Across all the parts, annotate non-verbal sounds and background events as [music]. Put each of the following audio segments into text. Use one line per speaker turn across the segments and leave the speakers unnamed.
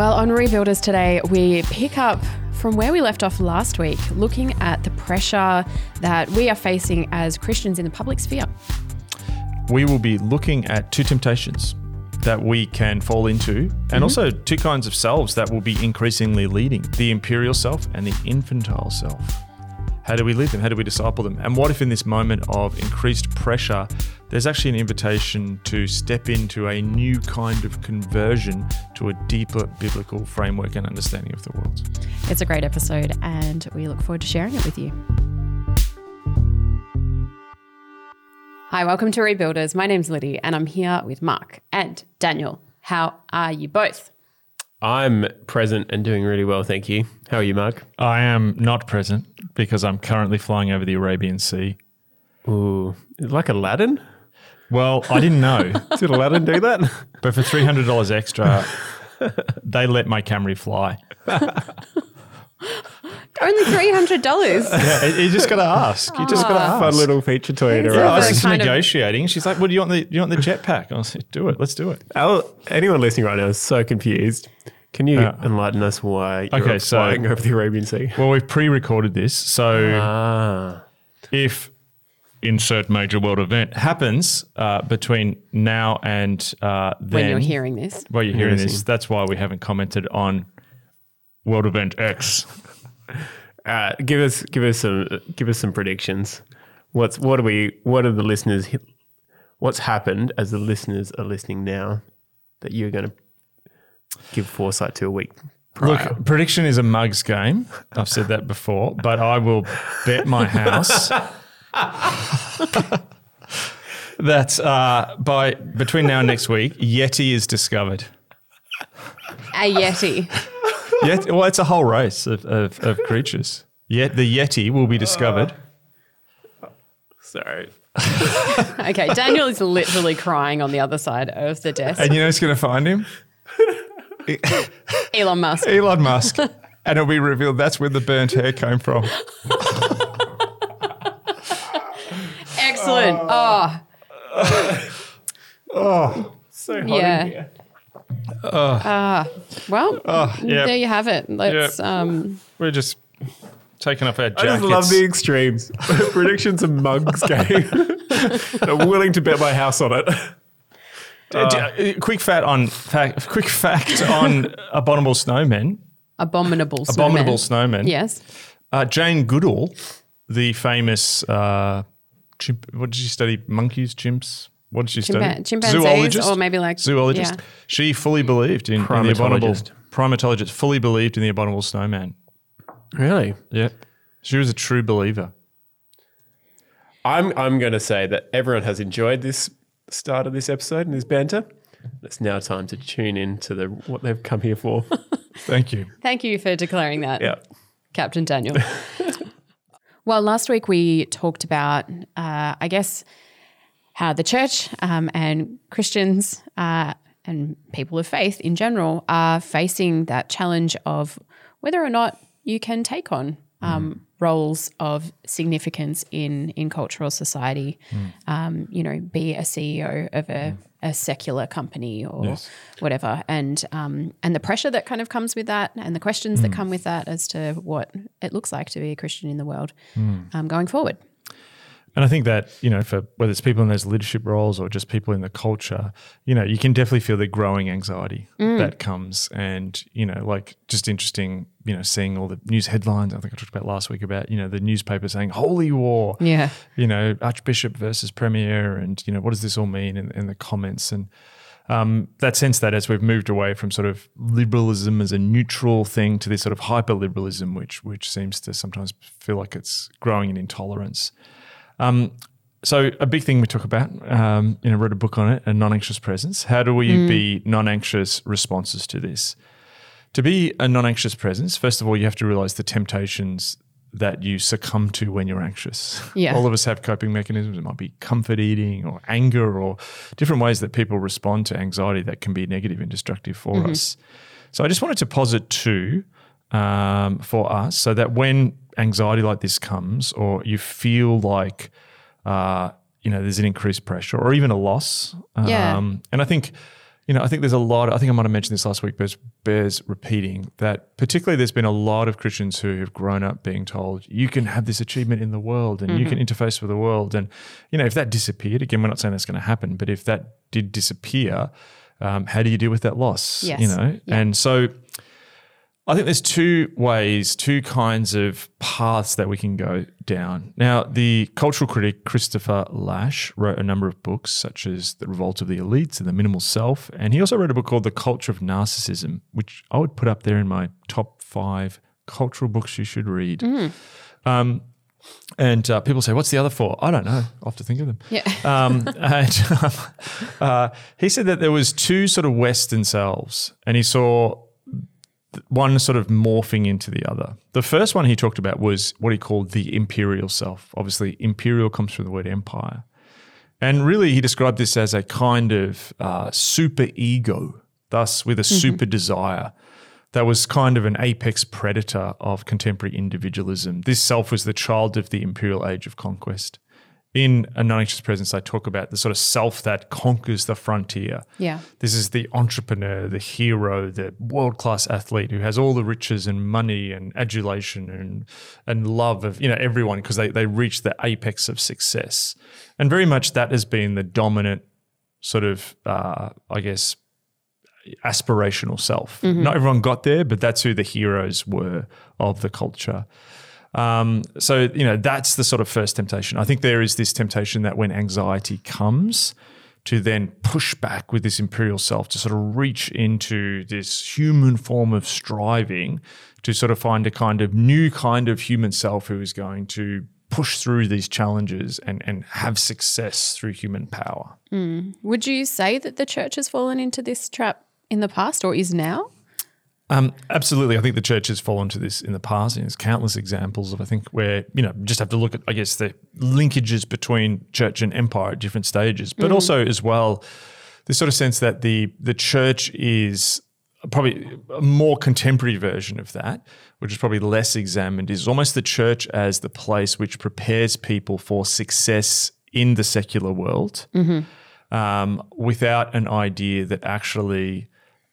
Well, on Rebuilders today, we pick up from where we left off last week, looking at the pressure that we are facing as Christians in the public sphere.
We will be looking at two temptations that we can fall into, and mm-hmm. also two kinds of selves that will be increasingly leading the imperial self and the infantile self. How do we lead them? How do we disciple them? And what if, in this moment of increased pressure, there's actually an invitation to step into a new kind of conversion to a deeper biblical framework and understanding of the world?
It's a great episode, and we look forward to sharing it with you. Hi, welcome to Rebuilders. My name's Liddy, and I'm here with Mark and Daniel. How are you both?
I'm present and doing really well, thank you. How are you, Mark?
I am not present because I'm currently flying over the Arabian Sea.
Ooh, like Aladdin?
Well, I didn't know, [laughs]
Did Aladdin do that?
but for $300 extra, they let my Camry fly. [laughs]
Only $300. [laughs]
Yeah, you just got to ask. You just got to ask.
Fun little feature toy to
It's
I
a
was just
kind of-
negotiating. She's like, "Well, do you want the do you want the jetpack?" I was like, "Do it. Let's do it."
Our, anyone listening right now is so confused. Can you
Yeah.
enlighten us why you're
Okay, so-
flying over the Arabian Sea?
Well, we've pre-recorded this, so
Ah,
if insert major world event happens uh, between now and uh, then,
when you're hearing this.
while you're hearing this, that's why we haven't commented on world event X. [laughs]
uh, give us give us some give us some predictions. What's what are we? What are the listeners? What's happened as the listeners are listening now that you're going to give foresight to a week prior?
Look, prediction is a mugs game. I've said that before, but I will bet my house [laughs] [laughs] that uh, by between now and next week, Yeti is discovered.
A Yeti.
Yet, well, it's a whole race of, of, of creatures. Yet the Yeti will be discovered.
Sorry. [laughs]
Okay, Daniel is literally crying on the other side of the desk.
And you know who's going to find him?
Elon Musk.
Elon Musk. And it'll be revealed that's where the burnt hair came from. [laughs]
Excellent. [laughs] Oh,
So hot
Yeah.
in here.
well,
yeah.
there you have it. Let's um
We're just taking off our
I
jackets.
just love the extremes. [laughs] Predictions and mugs game. [laughs] I'm willing to bet my house on it.
Uh, d- uh, quick fact on fact, quick fact on abominable snowmen.
abominable snowman.
Abominable snowmen.
Yes.
Uh, Jane Goodall, the famous uh, chimp. What did she study? Monkeys, chimps. What did she study?
Chimpanzees
Zoologist
or maybe like-
zoologist.
yeah.
She fully believed in, in the abominable
Primatologist.
primatologist. Fully believed in the abominable snowman.
Really?
Yeah, she was a true believer.
I'm I'm going to say that everyone has enjoyed this start of this episode and this banter. It's now time to tune in to the what they've come here for. [laughs]
Thank you.
Thank you for declaring that,
yeah.
Captain Daniel. [laughs] well, last week we talked about, uh, I guess, how the church um, and Christians uh, and people of faith in general are facing that challenge of whether or not you can take on um, roles of significance in in cultural society. Um, you know, be a CEO of a, a secular company or
Yes.
whatever, and um, and the pressure that kind of comes with that, and the questions that come with that as to what it looks like to be a Christian in the world um, going forward.
And I think that, you know, for whether it's people in those leadership roles or just people in the culture, you know, you can definitely feel the growing anxiety that comes. And, you know, like just interesting, you know, seeing all the news headlines. I think I talked about last week about, you know, the newspaper saying holy war,
Yeah.
you know, Archbishop versus Premier. And, you know, what does this all mean in, in the comments? And, um, that sense that as we've moved away from sort of liberalism as a neutral thing to this sort of hyper liberalism, which which seems to sometimes feel like it's growing in intolerance. Um, so a big thing we talk about, um, you know, wrote a book on it, a non-anxious presence. How do we be non-anxious responses to this? To be a non-anxious presence, first of all, you have to realize the temptations that you succumb to when you're anxious.
Yeah.
All of us have coping mechanisms. It might be comfort eating or anger or different ways that people respond to anxiety that can be negative and destructive for us. So I just wanted to posit two um, for us so that when anxiety like this comes or you feel like, uh, you know, there's an increased pressure or even a loss.
Yeah.
Um, and I think, you know, I think there's a lot. I think I might have mentioned this last week, but it bears repeating that. Particularly, there's been a lot of Christians who have grown up being told you can have this achievement in the world and you can interface with the world, and you know, if that disappeared, again, we're not saying that's going to happen, but if that did disappear, um, how do you deal with that loss?
Yes.
You know,
Yeah.
and so I think there's two ways, two kinds of paths that we can go down. Now, the cultural critic Christopher Lasch wrote a number of books, such as The Revolt of the Elites and The Minimal Self. And he also wrote a book called The Culture of Narcissism, which I would put up there in my top five cultural books you should read. Um, and uh, people say, What's the other four? I don't know. I'll have to think of them.
Yeah. [laughs]
Um, and um, [laughs] uh, he said that there was two sort of Western selves, and he saw one sort of morphing into the other. The first one he talked about was what he called the imperial self. Obviously, imperial comes from the word empire. And really, he described this as a kind of uh, super ego, thus, with a super desire that was kind of an apex predator of contemporary individualism. This self was the child of the imperial age of conquest. In A Non-Anxious Presence, I talk about the sort of self that conquers the frontier.
Yeah.
This is the entrepreneur, the hero, the world-class athlete who has all the riches and money and adulation and and love of you know everyone because they they reach the apex of success, and very much that has been the dominant sort of uh, I guess aspirational self. Not everyone got there, but that's who the heroes were of the culture. Um, so, you know, that's the sort of first temptation. I think there is this temptation that when anxiety comes, to then push back with this imperial self to sort of reach into this human form of striving to sort of find a kind of new kind of human self who is going to push through these challenges and, and have success through human power.
Would you say that the church has fallen into this trap in the past or is now?
Um, absolutely. I think the church has fallen to this in the past. And there's countless examples of, I think, where, you know, just have to look at, I guess, the linkages between church and empire at different stages, but also as well, this sort of sense that the the church is probably a more contemporary version of that, which is probably less examined, is almost the church as the place which prepares people for success in the secular world um, without an idea that actually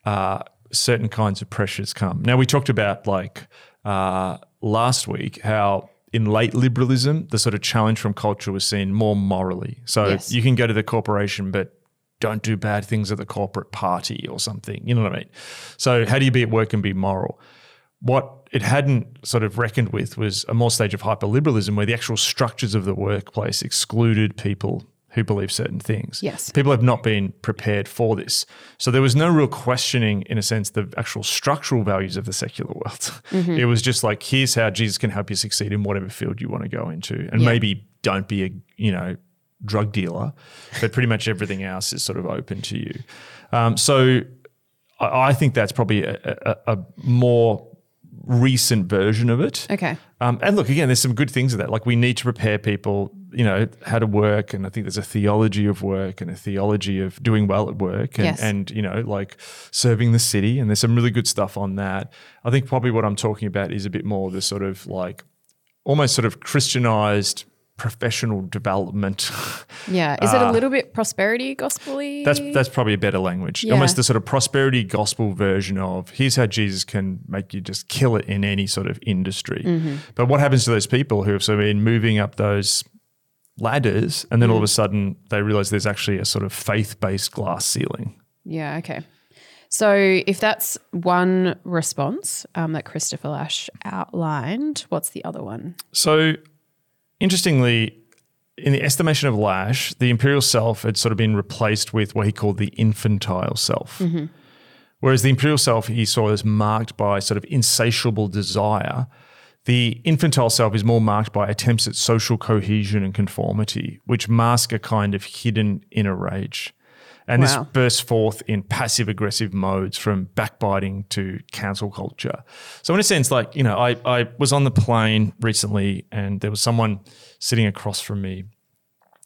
uh, certain kinds of pressures come. Now, we talked about like uh, last week how in late liberalism, the sort of challenge from culture was seen more morally. So
Yes.
you can go to the corporation, but don't do bad things at the corporate party or something. You know what I mean? So, how do you be at work and be moral? What it hadn't sort of reckoned with was a more stage of hyperliberalism where the actual structures of the workplace excluded people who believe certain things.
Yes.
People have not been prepared for this. So there was no real questioning, in a sense, the actual structural values of the secular world. [laughs] It was just like, here's how Jesus can help you succeed in whatever field you want to go into. And
Yeah.
maybe don't be a, you know, drug dealer, but pretty much everything else is sort of open to you. Um, so I, I think that's probably a, a, a more recent version of it.
Okay.
Um, and look, again, there's some good things of that. Like we need to prepare people, you know, how to work. And I think there's a theology of work and a theology of doing well at work and,
Yes.
and, you know, like serving the city. And there's some really good stuff on that. I think probably what I'm talking about is a bit more the sort of like almost sort of Christianized professional development. [laughs]
Yeah. Is it a little bit prosperity gospel-y?
Ah. That's that's probably a better language.
Yeah.
Almost the sort of prosperity gospel version of here's how Jesus can make you just kill it in any sort of industry.
Mm-hmm.
But what happens to those people who have sort of been moving up those ladders and then all of
Mm.
a sudden they realize there's actually a sort of faith-based glass ceiling.
Yeah, okay. So if that's one response um, that Christopher Lasch outlined, what's the other one?
So interestingly, in the estimation of Lasch, the imperial self had sort of been replaced with what he called the infantile self. Whereas the imperial self he saw as marked by sort of insatiable desire, the infantile self is more marked by attempts at social cohesion and conformity, which mask a kind of hidden inner rage. And
Wow.
this bursts forth in passive aggressive modes from backbiting to cancel culture. So, in a sense, like, you know, I, I was on the plane recently and there was someone sitting across from me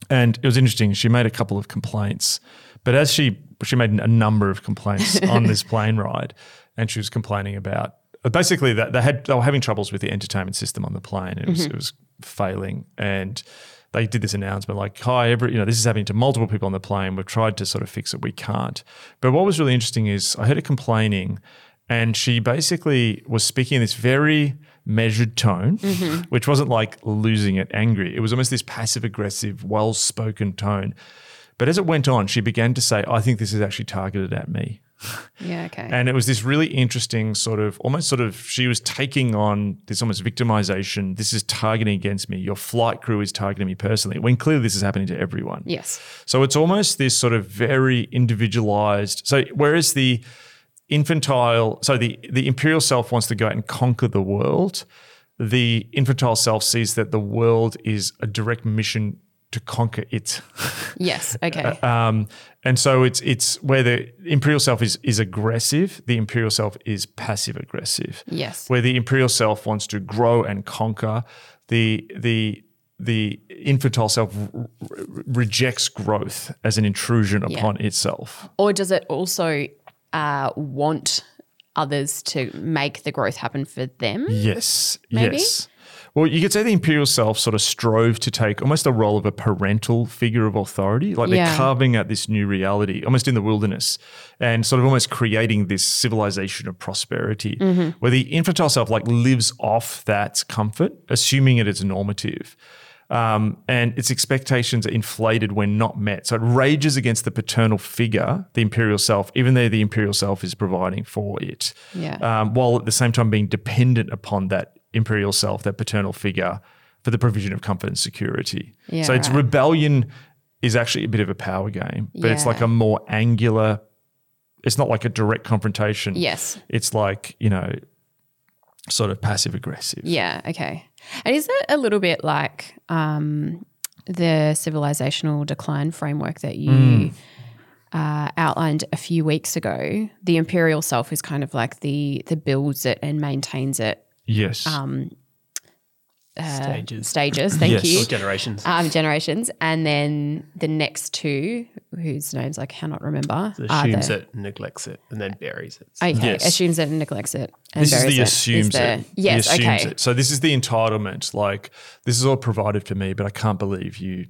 and it was interesting. She made a couple of complaints, but as she she made a number of complaints on this [laughs] plane ride, and she was complaining about basically that they had they were having troubles with the entertainment system on the plane. It was it was failing, and they did this announcement like, "Hi, every you know this is happening to multiple people on the plane. We've tried to sort of fix it, we can't." But what was really interesting is I heard her complaining, and she basically was speaking in this very measured tone, mm-hmm. which wasn't like losing it, angry. It was almost this passive aggressive, well spoken tone. But as it went on, she began to say, "I think this is actually targeted at me." [laughs]
Yeah. Okay.
And it was this really interesting sort of almost sort of she was taking on this almost victimization. This is targeting against me. Your flight crew is targeting me personally, when clearly this is happening to everyone.
yes.
So it's almost this sort of very individualized. So whereas the infantile, so the the imperial self wants to go out and conquer the world, the infantile self sees that the world is a direct mission to conquer it.
Yes. [laughs] Okay.
Um, and so it's it's where the imperial self is is aggressive, the imperial self is passive aggressive.
yes.
Where the imperial self wants to grow and conquer, the the the infantile self r- r- rejects growth as an intrusion upon itself.
Or does it also uh, want others to make the growth happen for them?
Yes.
Maybe?
Yes. Well, you could say the imperial self sort of strove to take almost the role of a parental figure of authority. Like they're carving out this new reality, almost in the wilderness, and sort of almost creating this civilization of prosperity,
Mm-hmm.
where the infantile self like lives off that comfort, assuming it is normative. Um, and its expectations are inflated when not met. So it rages against the paternal figure, the imperial self, even though the imperial self is providing for it
Yeah.
um, while at the same time being dependent upon that imperial self, that paternal figure, for the provision of comfort and security.
Yeah,
so its
right.
rebellion is actually a bit of a power game, but it's like a more angular. It's not like a direct confrontation.
Yes.
It's like you know, sort of passive aggressive.
Yeah. Okay. And is it a little bit like um, the civilizational decline framework that you
Mm.
uh, outlined a few weeks ago? The imperial self is kind of like the the builds it and maintains it
Yes.
Um,
Stages.
stages. Thank
Yes.
you.
Or generations.
Um, generations, and then the next two, whose names I cannot remember, are
assumes
the,
it, neglects it, and then buries it.
Okay,
Yes.
assumes it and neglects it. And
this is
buries
the
it,
assumes
the,
it. The
Yes,
assumes
okay.
it. So this is the entitlement. Like this is all provided for me, but I can't believe you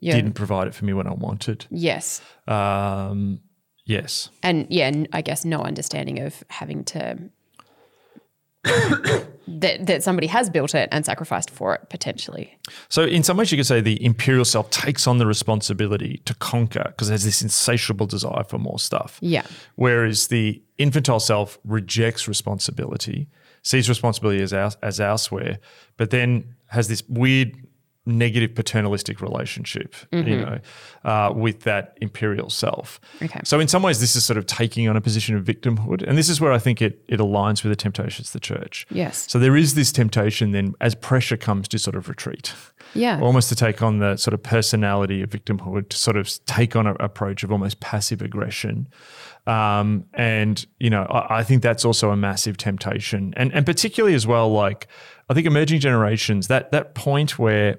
Yeah.
didn't provide it for me when I wanted.
Yes.
Um, yes.
and yeah, I guess no understanding of having to that that somebody has built it and sacrificed for it potentially.
So, in some ways, you could say the imperial self takes on the responsibility to conquer because there's this insatiable desire for more stuff.
Yeah.
Whereas the infantile self rejects responsibility, sees responsibility as as elsewhere, but then has this weird negative paternalistic relationship, you know, uh, with that imperial self.
Okay.
So in some ways, this is sort of taking on a position of victimhood, and this is where I think it it aligns with the temptations of the church.
Yes.
So there is this temptation then, as pressure comes, to sort of retreat
Yeah.
almost to take on the sort of personality of victimhood, to sort of take on an approach of almost passive aggression. Um, and, you know, I, I think that's also a massive temptation. And, and particularly as well, like, I think emerging generations, that, that point where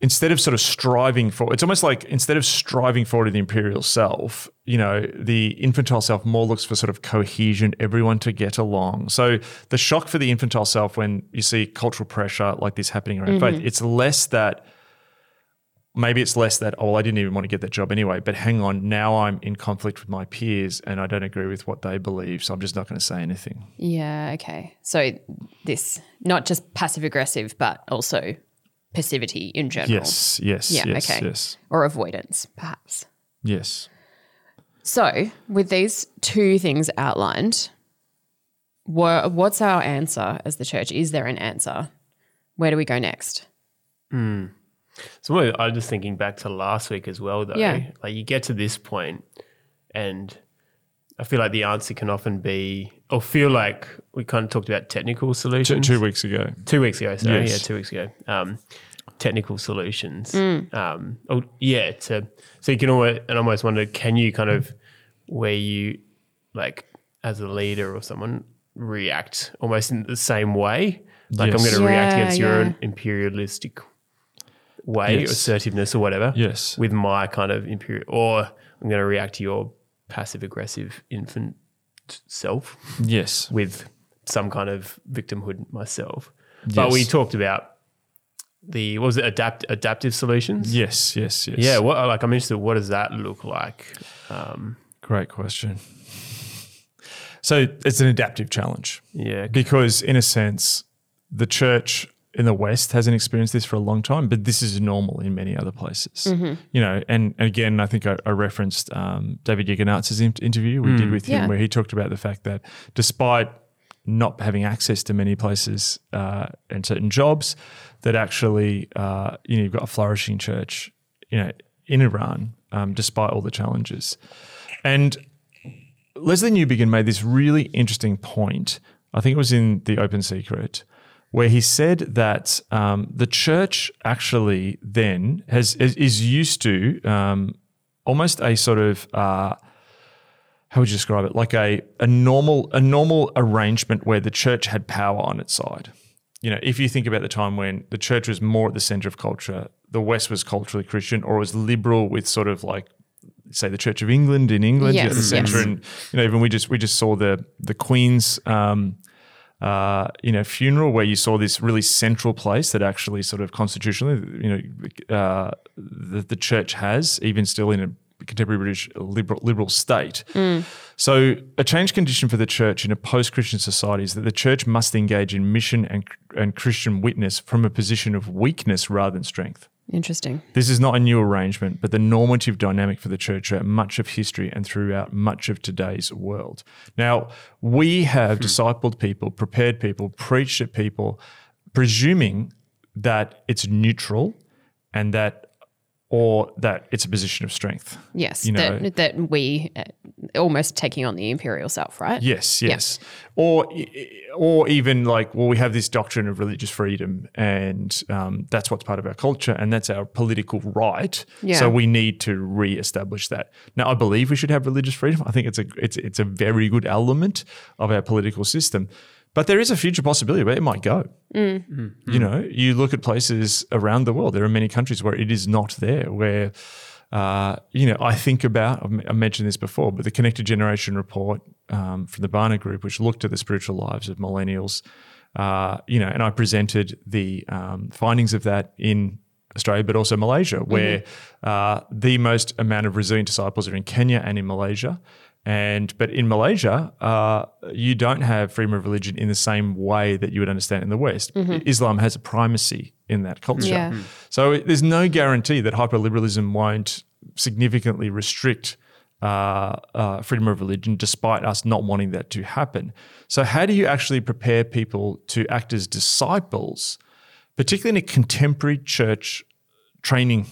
instead of sort of striving for it's almost like instead of striving forward to the imperial self you know the infantile self more looks for sort of cohesion everyone to get along. So the shock for the infantile self when you see cultural pressure like this happening around faith mm-hmm. it's less that maybe it's less that oh well i didn't even want to get that job anyway but hang on now i'm in conflict with my peers and i don't agree with what they believe so i'm just not going to say anything.
Yeah, okay. So this not just passive aggressive but also passivity in general.
yes yes
Yeah,
yes
okay.
yes
Or avoidance, perhaps.
yes
So, with these two things outlined, wha- what's our answer as the church? Is there an answer? Where do we go next?
So I'm just thinking back to last week as well, though.
Yeah.
Like you get to this point, and I feel like the answer can often be, or feel like we kind of talked about technical
two,
solutions
two weeks ago
Two weeks ago, sorry,
Yes.
yeah, two weeks ago. Um, technical solutions.
Mm.
Um, oh, yeah. To so you can almost and almost wonder, can you kind of where you like as a leader or someone react almost in the same way? Like I'm going to react
Yeah,
against your
yeah.
imperialistic way,
Yes.
assertiveness or whatever.
Yes.
With my kind of imperial, or I'm going to react to your passive aggressive infant self
yes
with some kind of victimhood myself. But we talked about the what was it adapt adaptive solutions?
Yes, yes, yes.
Yeah, what like I'm interested. What does that look like? Um,
Great question. So it's an adaptive challenge
yeah,
because, in a sense, the church in the West hasn't experienced this for a long time, but this is normal in many other places. You know, and again, I think I, I referenced um, David Yeghnazar's in- interview we did with him,
Yeah.
where he talked about the fact that despite not having access to many places uh, and certain jobs, that actually, uh, you know, you've got a flourishing church, you know, in Iran, um, despite all the challenges. And Lesslie Newbigin made this really interesting point. I think it was in The Open Secret, where he said that um, the church actually then has is, used to um, almost a sort of uh, how would you describe it? Like a a normal a normal arrangement where the church had power on its side. You know, if you think about the time when the church was more at the center of culture, the West was culturally Christian or was liberal with sort of like say the Church of England in England
Yes,
at the center,
yes.
and you know even we just we just saw the the Queen's um, uh, you know funeral where you saw this really central place that actually sort of constitutionally you know uh, the, the church has even still in a contemporary British liberal liberal state. So a change condition for the church in a post-Christian society is that the church must engage in mission and and Christian witness from a position of weakness rather than strength.
Interesting.
This is not a new arrangement, but the normative dynamic for the church throughout much of history and throughout much of today's world. Now, we have hmm. discipled people, prepared people, preached at people, presuming that it's neutral and that, or that it's a position of strength.
Yes,
You know-
that, that we uh, almost taking on the imperial self, right?
Yes, yes. Or, or even like, well, we have this doctrine of religious freedom, and um, that's what's part of our culture, and that's our political right.
Yeah.
So we need to re-establish that. Now, I believe we should have religious freedom. I think it's a it's it's a very good element of our political system. But there is a future possibility where it might go.
Mm.
You know, you look at places around the world. There are many countries where it is not there. Where uh, you know, I think about, I mentioned this before, but the Connected Generation report um, from the Barna Group, which looked at the spiritual lives of millennials, uh, you know, and I presented the um, findings of that in Australia, but also Malaysia, where uh, the most amount of resilient disciples are in Kenya and in Malaysia. And but in Malaysia, uh, you don't have freedom of religion in the same way that you would understand in the West. Islam has a primacy in that culture.
Yeah. Mm.
So there's no guarantee that hyperliberalism won't significantly restrict uh, uh, freedom of religion, despite us not wanting that to happen. So how do you actually prepare people to act as disciples, particularly in a contemporary church training?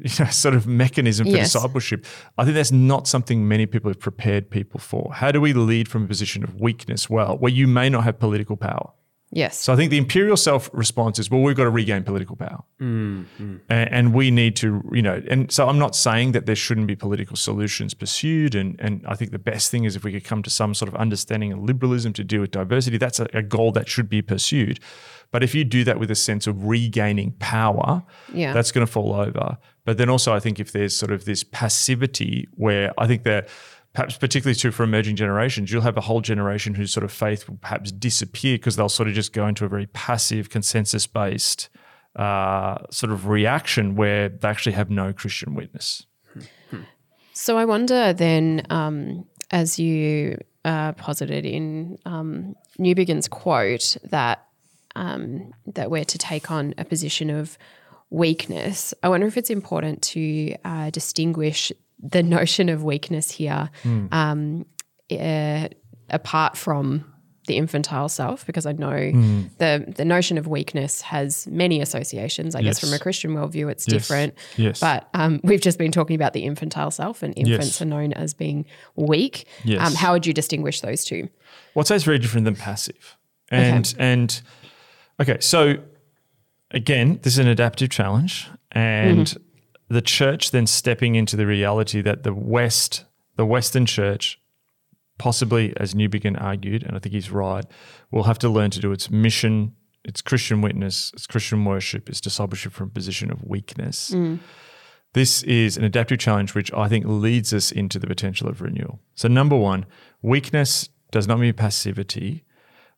[laughs] You know, sort of mechanism for
Yes.
discipleship. I think that's not something many people have prepared people for. How do we lead from a position of weakness well, where you may not have political power?
Yes.
So I think the imperial self response is, well, we've got to regain political power, mm, mm. A- and, we need to, you know. And so I'm not saying that there shouldn't be political solutions pursued, and and I think the best thing is if we could come to some sort of understanding of liberalism to deal with diversity. That's a, a goal that should be pursued. But if you do that with a sense of regaining power,
Yeah.
that's going to fall over. But then also, I think if there's sort of this passivity where I think that perhaps particularly true for emerging generations, you'll have a whole generation whose sort of faith will perhaps disappear because they'll sort of just go into a very passive, consensus based uh, sort of reaction where they actually have no Christian witness.
So I wonder then, um, as you uh, posited in um, Newbigin's quote, that um, that we're to take on a position of weakness. I wonder if it's important to uh, distinguish the notion of weakness here um, uh, apart from the infantile self, because I know the the notion of weakness has many associations. I guess from a Christian worldview, it's
Yes.
different.
Yes.
But um, we've just been talking about the infantile self, and infants
Yes.
are known as being weak.
Yes.
Um, how would you distinguish those two?
Well, I'd say it's very different than passive. And and okay, so again, this is an adaptive challenge, and mm-hmm. the church then stepping into the reality that the West, the Western church, possibly as Newbigin argued, and I think he's right, will have to learn to do its mission, its Christian witness, its Christian worship, its discipleship from a position of weakness. Mm. This is an adaptive challenge which I think leads us into the potential of renewal. So, number one, weakness does not mean passivity.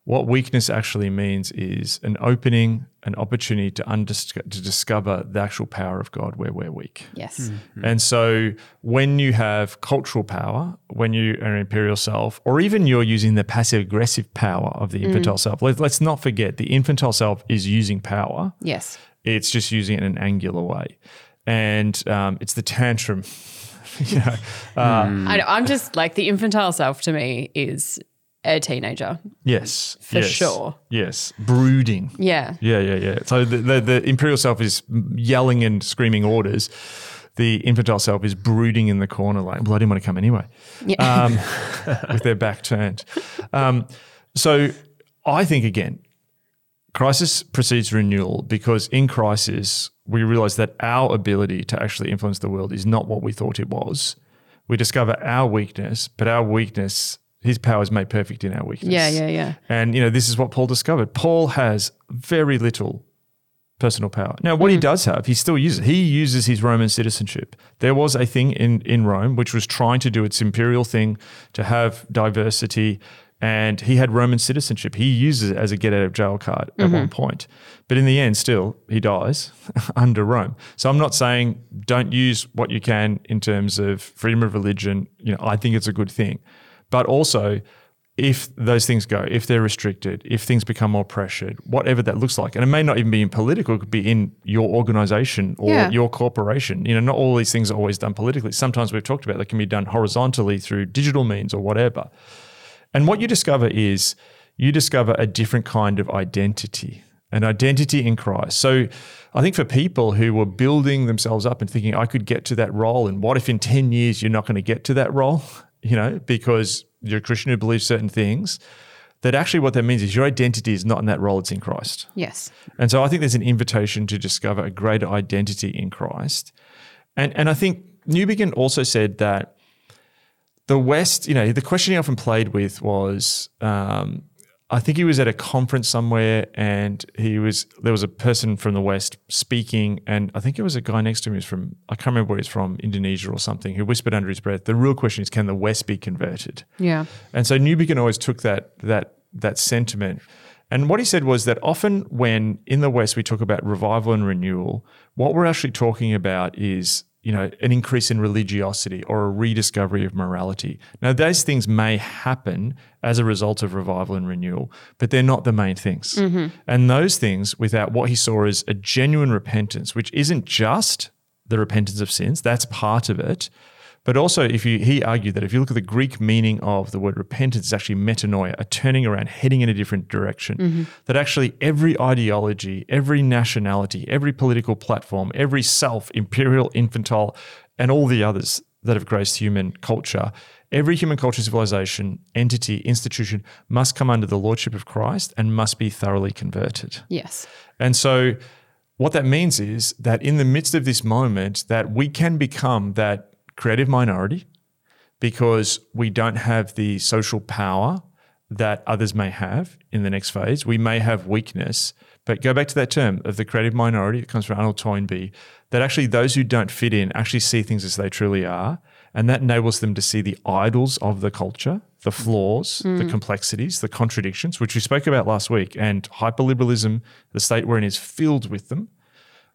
What weakness actually means is an opening, an opportunity to, undis- to discover the actual power of God where we're weak.
Yes.
And so when you have cultural power, when you are an imperial self, or even you're using the passive aggressive power of the infantile self, let, let's not forget the infantile self is using power.
Yes.
It's just using it in an angular way. And um, it's the tantrum. [laughs] you [laughs] know, uh,
I know, I'm just like the infantile self to me is a teenager.
yes.
For
yes,
sure.
Yes. Brooding.
Yeah.
Yeah, yeah, yeah. So the, the, the imperial self is yelling and screaming orders. The infantile self is brooding in the corner, like, well, I didn't want to come anyway,
Yeah.
um, [laughs] with their back turned. Um, so I think, again, crisis precedes renewal because in crisis, we realize that our ability to actually influence the world is not what we thought it was. We discover our weakness, but our weakness, his power is made perfect in our weakness.
yeah, yeah, yeah.
And you know, this is what Paul discovered. Paul has very little personal power. Now, what he mm. does have, he still uses. He uses his Roman citizenship. There was a thing in in Rome which was trying to do its imperial thing to have diversity, and he had Roman citizenship. He uses it as a get out of jail card at one mm-hmm. point. But in the end, still, he dies [laughs] under Rome. So I'm not saying don't use what you can in terms of freedom of religion. You know, I think it's a good thing. But also, if those things go, if they're restricted, if things become more pressured, whatever that looks like, and it may not even be in political, it could be in your organization or
Yeah.
your corporation. You know, not all these things are always done politically. Sometimes we've talked about that can be done horizontally through digital means or whatever. And what you discover is you discover a different kind of identity, an identity in Christ. So I think for people who were building themselves up and thinking, I could get to that role, and what if in 10 years you're not going to get to that role, [laughs] you know, because you're a Christian who believes certain things, that actually what that means is your identity is not in that role, it's in Christ.
Yes.
And so I think there's an invitation to discover a greater identity in Christ. And and I think Newbigin also said that the West, you know, the question he often played with was um, I think he was at a conference somewhere and he was there was a person from the West speaking, and I think it was a guy next to him who's from I can't remember where he's from, Indonesia or something, who whispered under his breath, the real question is can the West be converted?
Yeah.
And so Newbigin always took that that that sentiment. And what he said was that often when in the West we talk about revival and renewal, what we're actually talking about is you know an increase in religiosity or a rediscovery of morality. Now those things may happen as a result of revival and renewal, but they're not the main things. Mm-hmm. And those things, without what he saw as a genuine repentance, which isn't just the repentance of sins, that's part of it. But also, if you, he argued that if you look at the Greek meaning of the word repentance, it's actually metanoia, a turning around, heading in a different direction. Mm-hmm. That actually every ideology, every nationality, every political platform, every self, imperial, infantile, and all the others that have graced human culture, every human culture, civilization, entity, institution must come under the lordship of Christ and must be thoroughly converted.
Yes.
And so what that means is that in the midst of this moment that we can become that creative minority because we don't have the social power that others may have in the next phase. We may have weakness, but go back to that term of the creative minority. It comes from Arnold Toynbee. That actually those who don't fit in actually see things as they truly are, and that enables them to see the idols of the culture, the flaws, the complexities, the contradictions, which we spoke about last week. And hyperliberalism, the state we're in, is filled with them.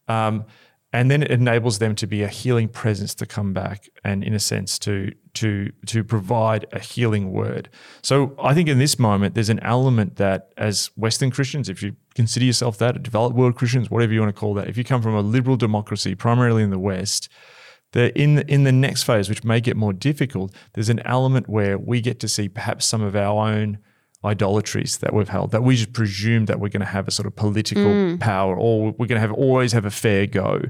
Um, and then it enables them to be a healing presence to come back and in a sense to to to provide a healing word. So i think in this moment there's an element that as western christians if you consider yourself that developed world christians whatever you want to call that if you come from a liberal democracy primarily in the west that in the, in the next phase which may get more difficult there's an element where we get to see perhaps some of our own idolatries that we've held that we just presume that we're going to have a sort of political mm. power or we're going to have always have a fair go.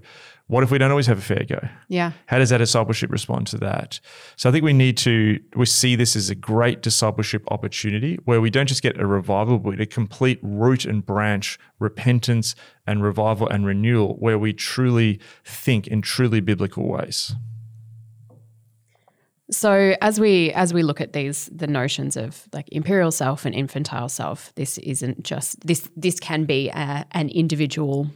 What if we don't always have a fair go?
Yeah.
how does that discipleship respond to that? So i think we need to we see this as a great discipleship opportunity where we don't just get a revival but a complete root and branch repentance and revival and renewal where we truly think in truly biblical ways
So as we as we look at these the notions of like imperial self and infantile self, this isn't just this this can be a, an individual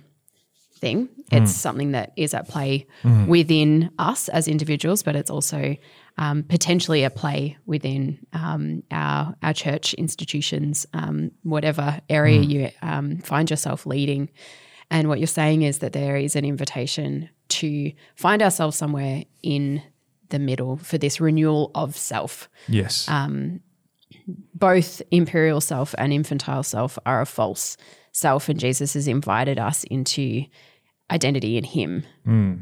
thing. It's something that is at play within us as individuals, but it's also um, potentially at play within um, our our church institutions, um, whatever area you um, find yourself leading. And what you're saying is that there is an invitation to find ourselves somewhere in the middle for this renewal of self.
Yes.
Both imperial self and infantile self are a false self, and Jesus has invited us into identity in Him.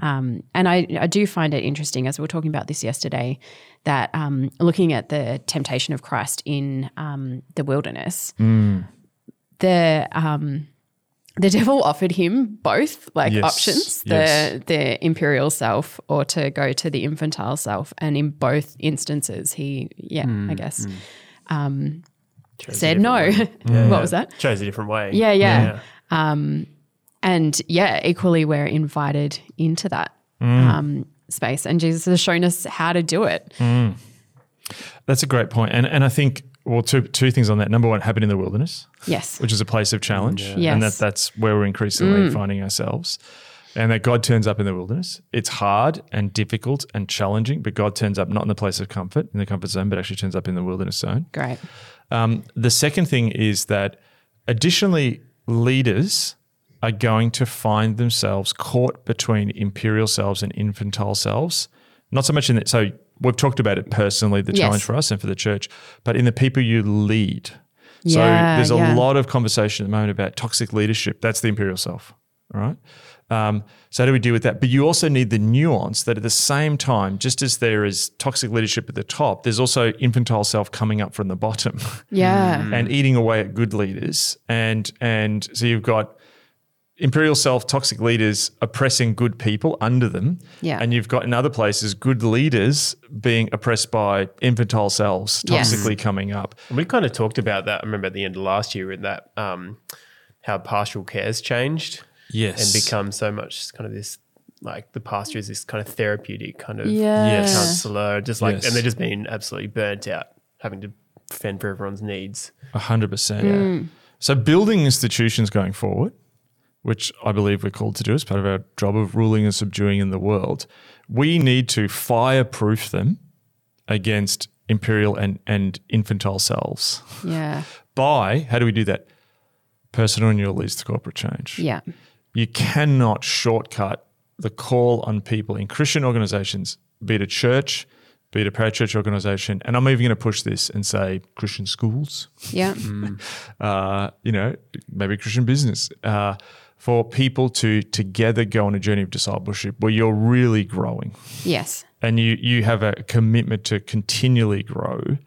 Um, and I, I do find it interesting, as we were talking about this yesterday, that um, looking at the temptation of Christ in um, the wilderness, the um, the devil [laughs] offered him both like
Yes,
options the
yes.
the imperial self or to go to the infantile self. And in both instances he yeah hmm, i guess hmm.
um, Chose a
said no.
way. [laughs]
what was that?
Chose a different way.
yeah yeah, Um, and yeah equally we're invited into that hmm. um, space. And jesus has shown us how to do it.
That's a great. And and I think well two two things on that. Number one, happened in the wilderness,
yes
which is a place of challenge.
Yes.
And that that's where we're increasingly finding ourselves. And that God turns up in the wilderness. It's hard and difficult and challenging, but God turns up not in the place of comfort, in the comfort zone, but actually turns up in the wilderness zone.
great
Um, the second thing is that additionally, leaders are going to find themselves caught between imperial selves and infantile selves. Not so much in that, so we've talked about it personally, the
Yes.
challenge for us and for the church, but in the people you lead. So
Yeah,
there's a
yeah.
lot of conversation at the moment about toxic leadership. That's the imperial self. All right. Um, so how do we deal with that? But you also need the nuance that at the same time, just as there is toxic leadership at the top, there's also infantile self coming up from the bottom
yeah [laughs]
and eating away at good leaders. And and so you've got imperial self toxic leaders oppressing good people under them.
Yeah.
And you've got in other places good leaders being oppressed by infantile selves
Yes.
toxically coming up.
And we kind of talked about that. I remember at the end of last year in that um, how pastoral care's changed
Yes.
and become so much kind of this like the pastor is this kind of therapeutic kind of
Yeah.
Yes.
counselor, just like
Yes.
and they're just being absolutely burnt out, having to fend for everyone's needs.
A hundred percent. So building institutions going forward, which I believe we're called to do as part of our job of ruling and subduing in the world, we need to fireproof them against imperial and, and infantile selves.
yeah [laughs]
By how do we do that? Personal renewal leads to corporate change.
yeah
You cannot shortcut the call on people in Christian organizations, be it a church, be it a parachurch organization, and I'm even going to push this and say Christian schools,
yeah [laughs]
uh, you know, maybe Christian business, uh, for people to together go on a journey of discipleship where you're really growing.
Yes.
And you you have a commitment to continually grow.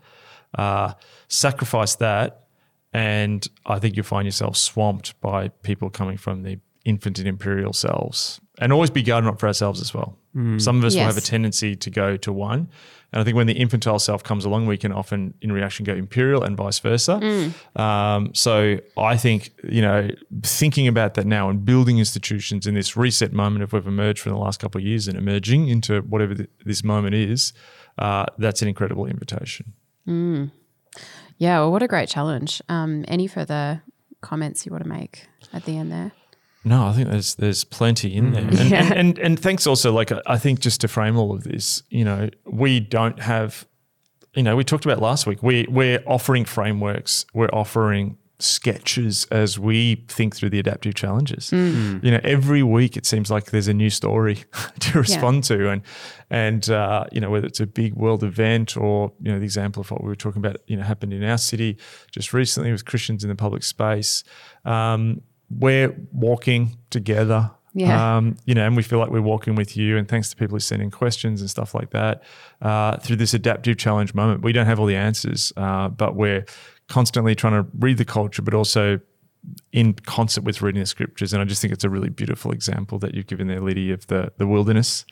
Uh, sacrifice that, and I think you'll find yourself swamped by people coming from the infant and imperial selves, and always be guarding up for ourselves as well. Some of us will have a tendency to go to one, and I think when the infantile self comes along, we can often, in reaction, go imperial and vice versa. Um, so I think you know, thinking about that now and building institutions in this reset moment, if we've emerged from the last couple of years and emerging into whatever th- this moment is, uh, that's an incredible invitation.
Yeah, well, what a great challenge. Um, any further comments you want to make at the end there?
No, I think there's there's plenty in there, and,
Yeah.
and, and and thanks also. Like I- I think just to frame all of this, you know, we don't have, you know, we talked about last week. We we're offering frameworks, we're offering sketches as we think through the adaptive challenges. You know, every week it seems like there's a new story [laughs] to respond to, and and uh, you know whether it's a big world event or you know the example of what we were talking about, you know, happened in our city just recently with Christians in the public space. Um, we're walking together.
Yeah.
Um, you know, and we feel like we're walking with you. And thanks to people who send in questions and stuff like that uh, through this adaptive challenge moment. We don't have all the answers, uh, but we're constantly trying to read the culture, but also in concert with reading the scriptures. And I just think it's a really beautiful example that you've given there, Lydia, of the the wilderness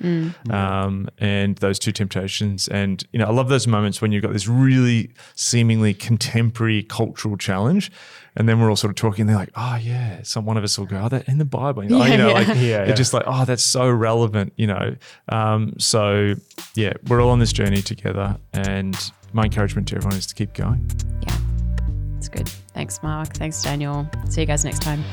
um, and those two temptations. And you know, I love those moments when you've got this really seemingly contemporary cultural challenge. And then we're all sort of talking. They're like, "Oh yeah," some one of us will go, "Oh, that in the Bible." [laughs] oh, you know,
Yeah,
like
yeah.
Yeah,
it's
yeah.
just like, "Oh, that's so relevant," you know. Um, so yeah, we're all on this journey together, and my encouragement to everyone is to keep going.
Yeah, it's good. Thanks, Mark. Thanks, Daniel. See you guys next time.